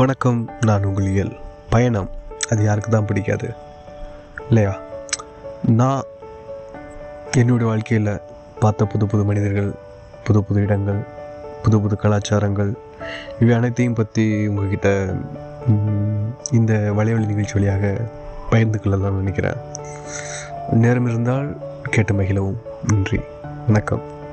வணக்கம் நான் உங்கள் இயல். பயணம் அது யாருக்கு தான் பிடிக்காது. இல்லையா? நான் என்னுடைய வாழ்க்கையில் பார்த்த புது புது மனிதர்கள் புது புது இடங்கள் புது புது கலாச்சாரங்கள் இவை அனைத்தையும் பற்றி உங்ககிட்ட இந்த வலைவழி நிகழ்ச்சி வழியாக பகிர்ந்து கொள்ளலாம் நினைக்கிறேன். நேரம் இருந்தால் கேட்டு மகிழவும். நன்றி. வணக்கம்.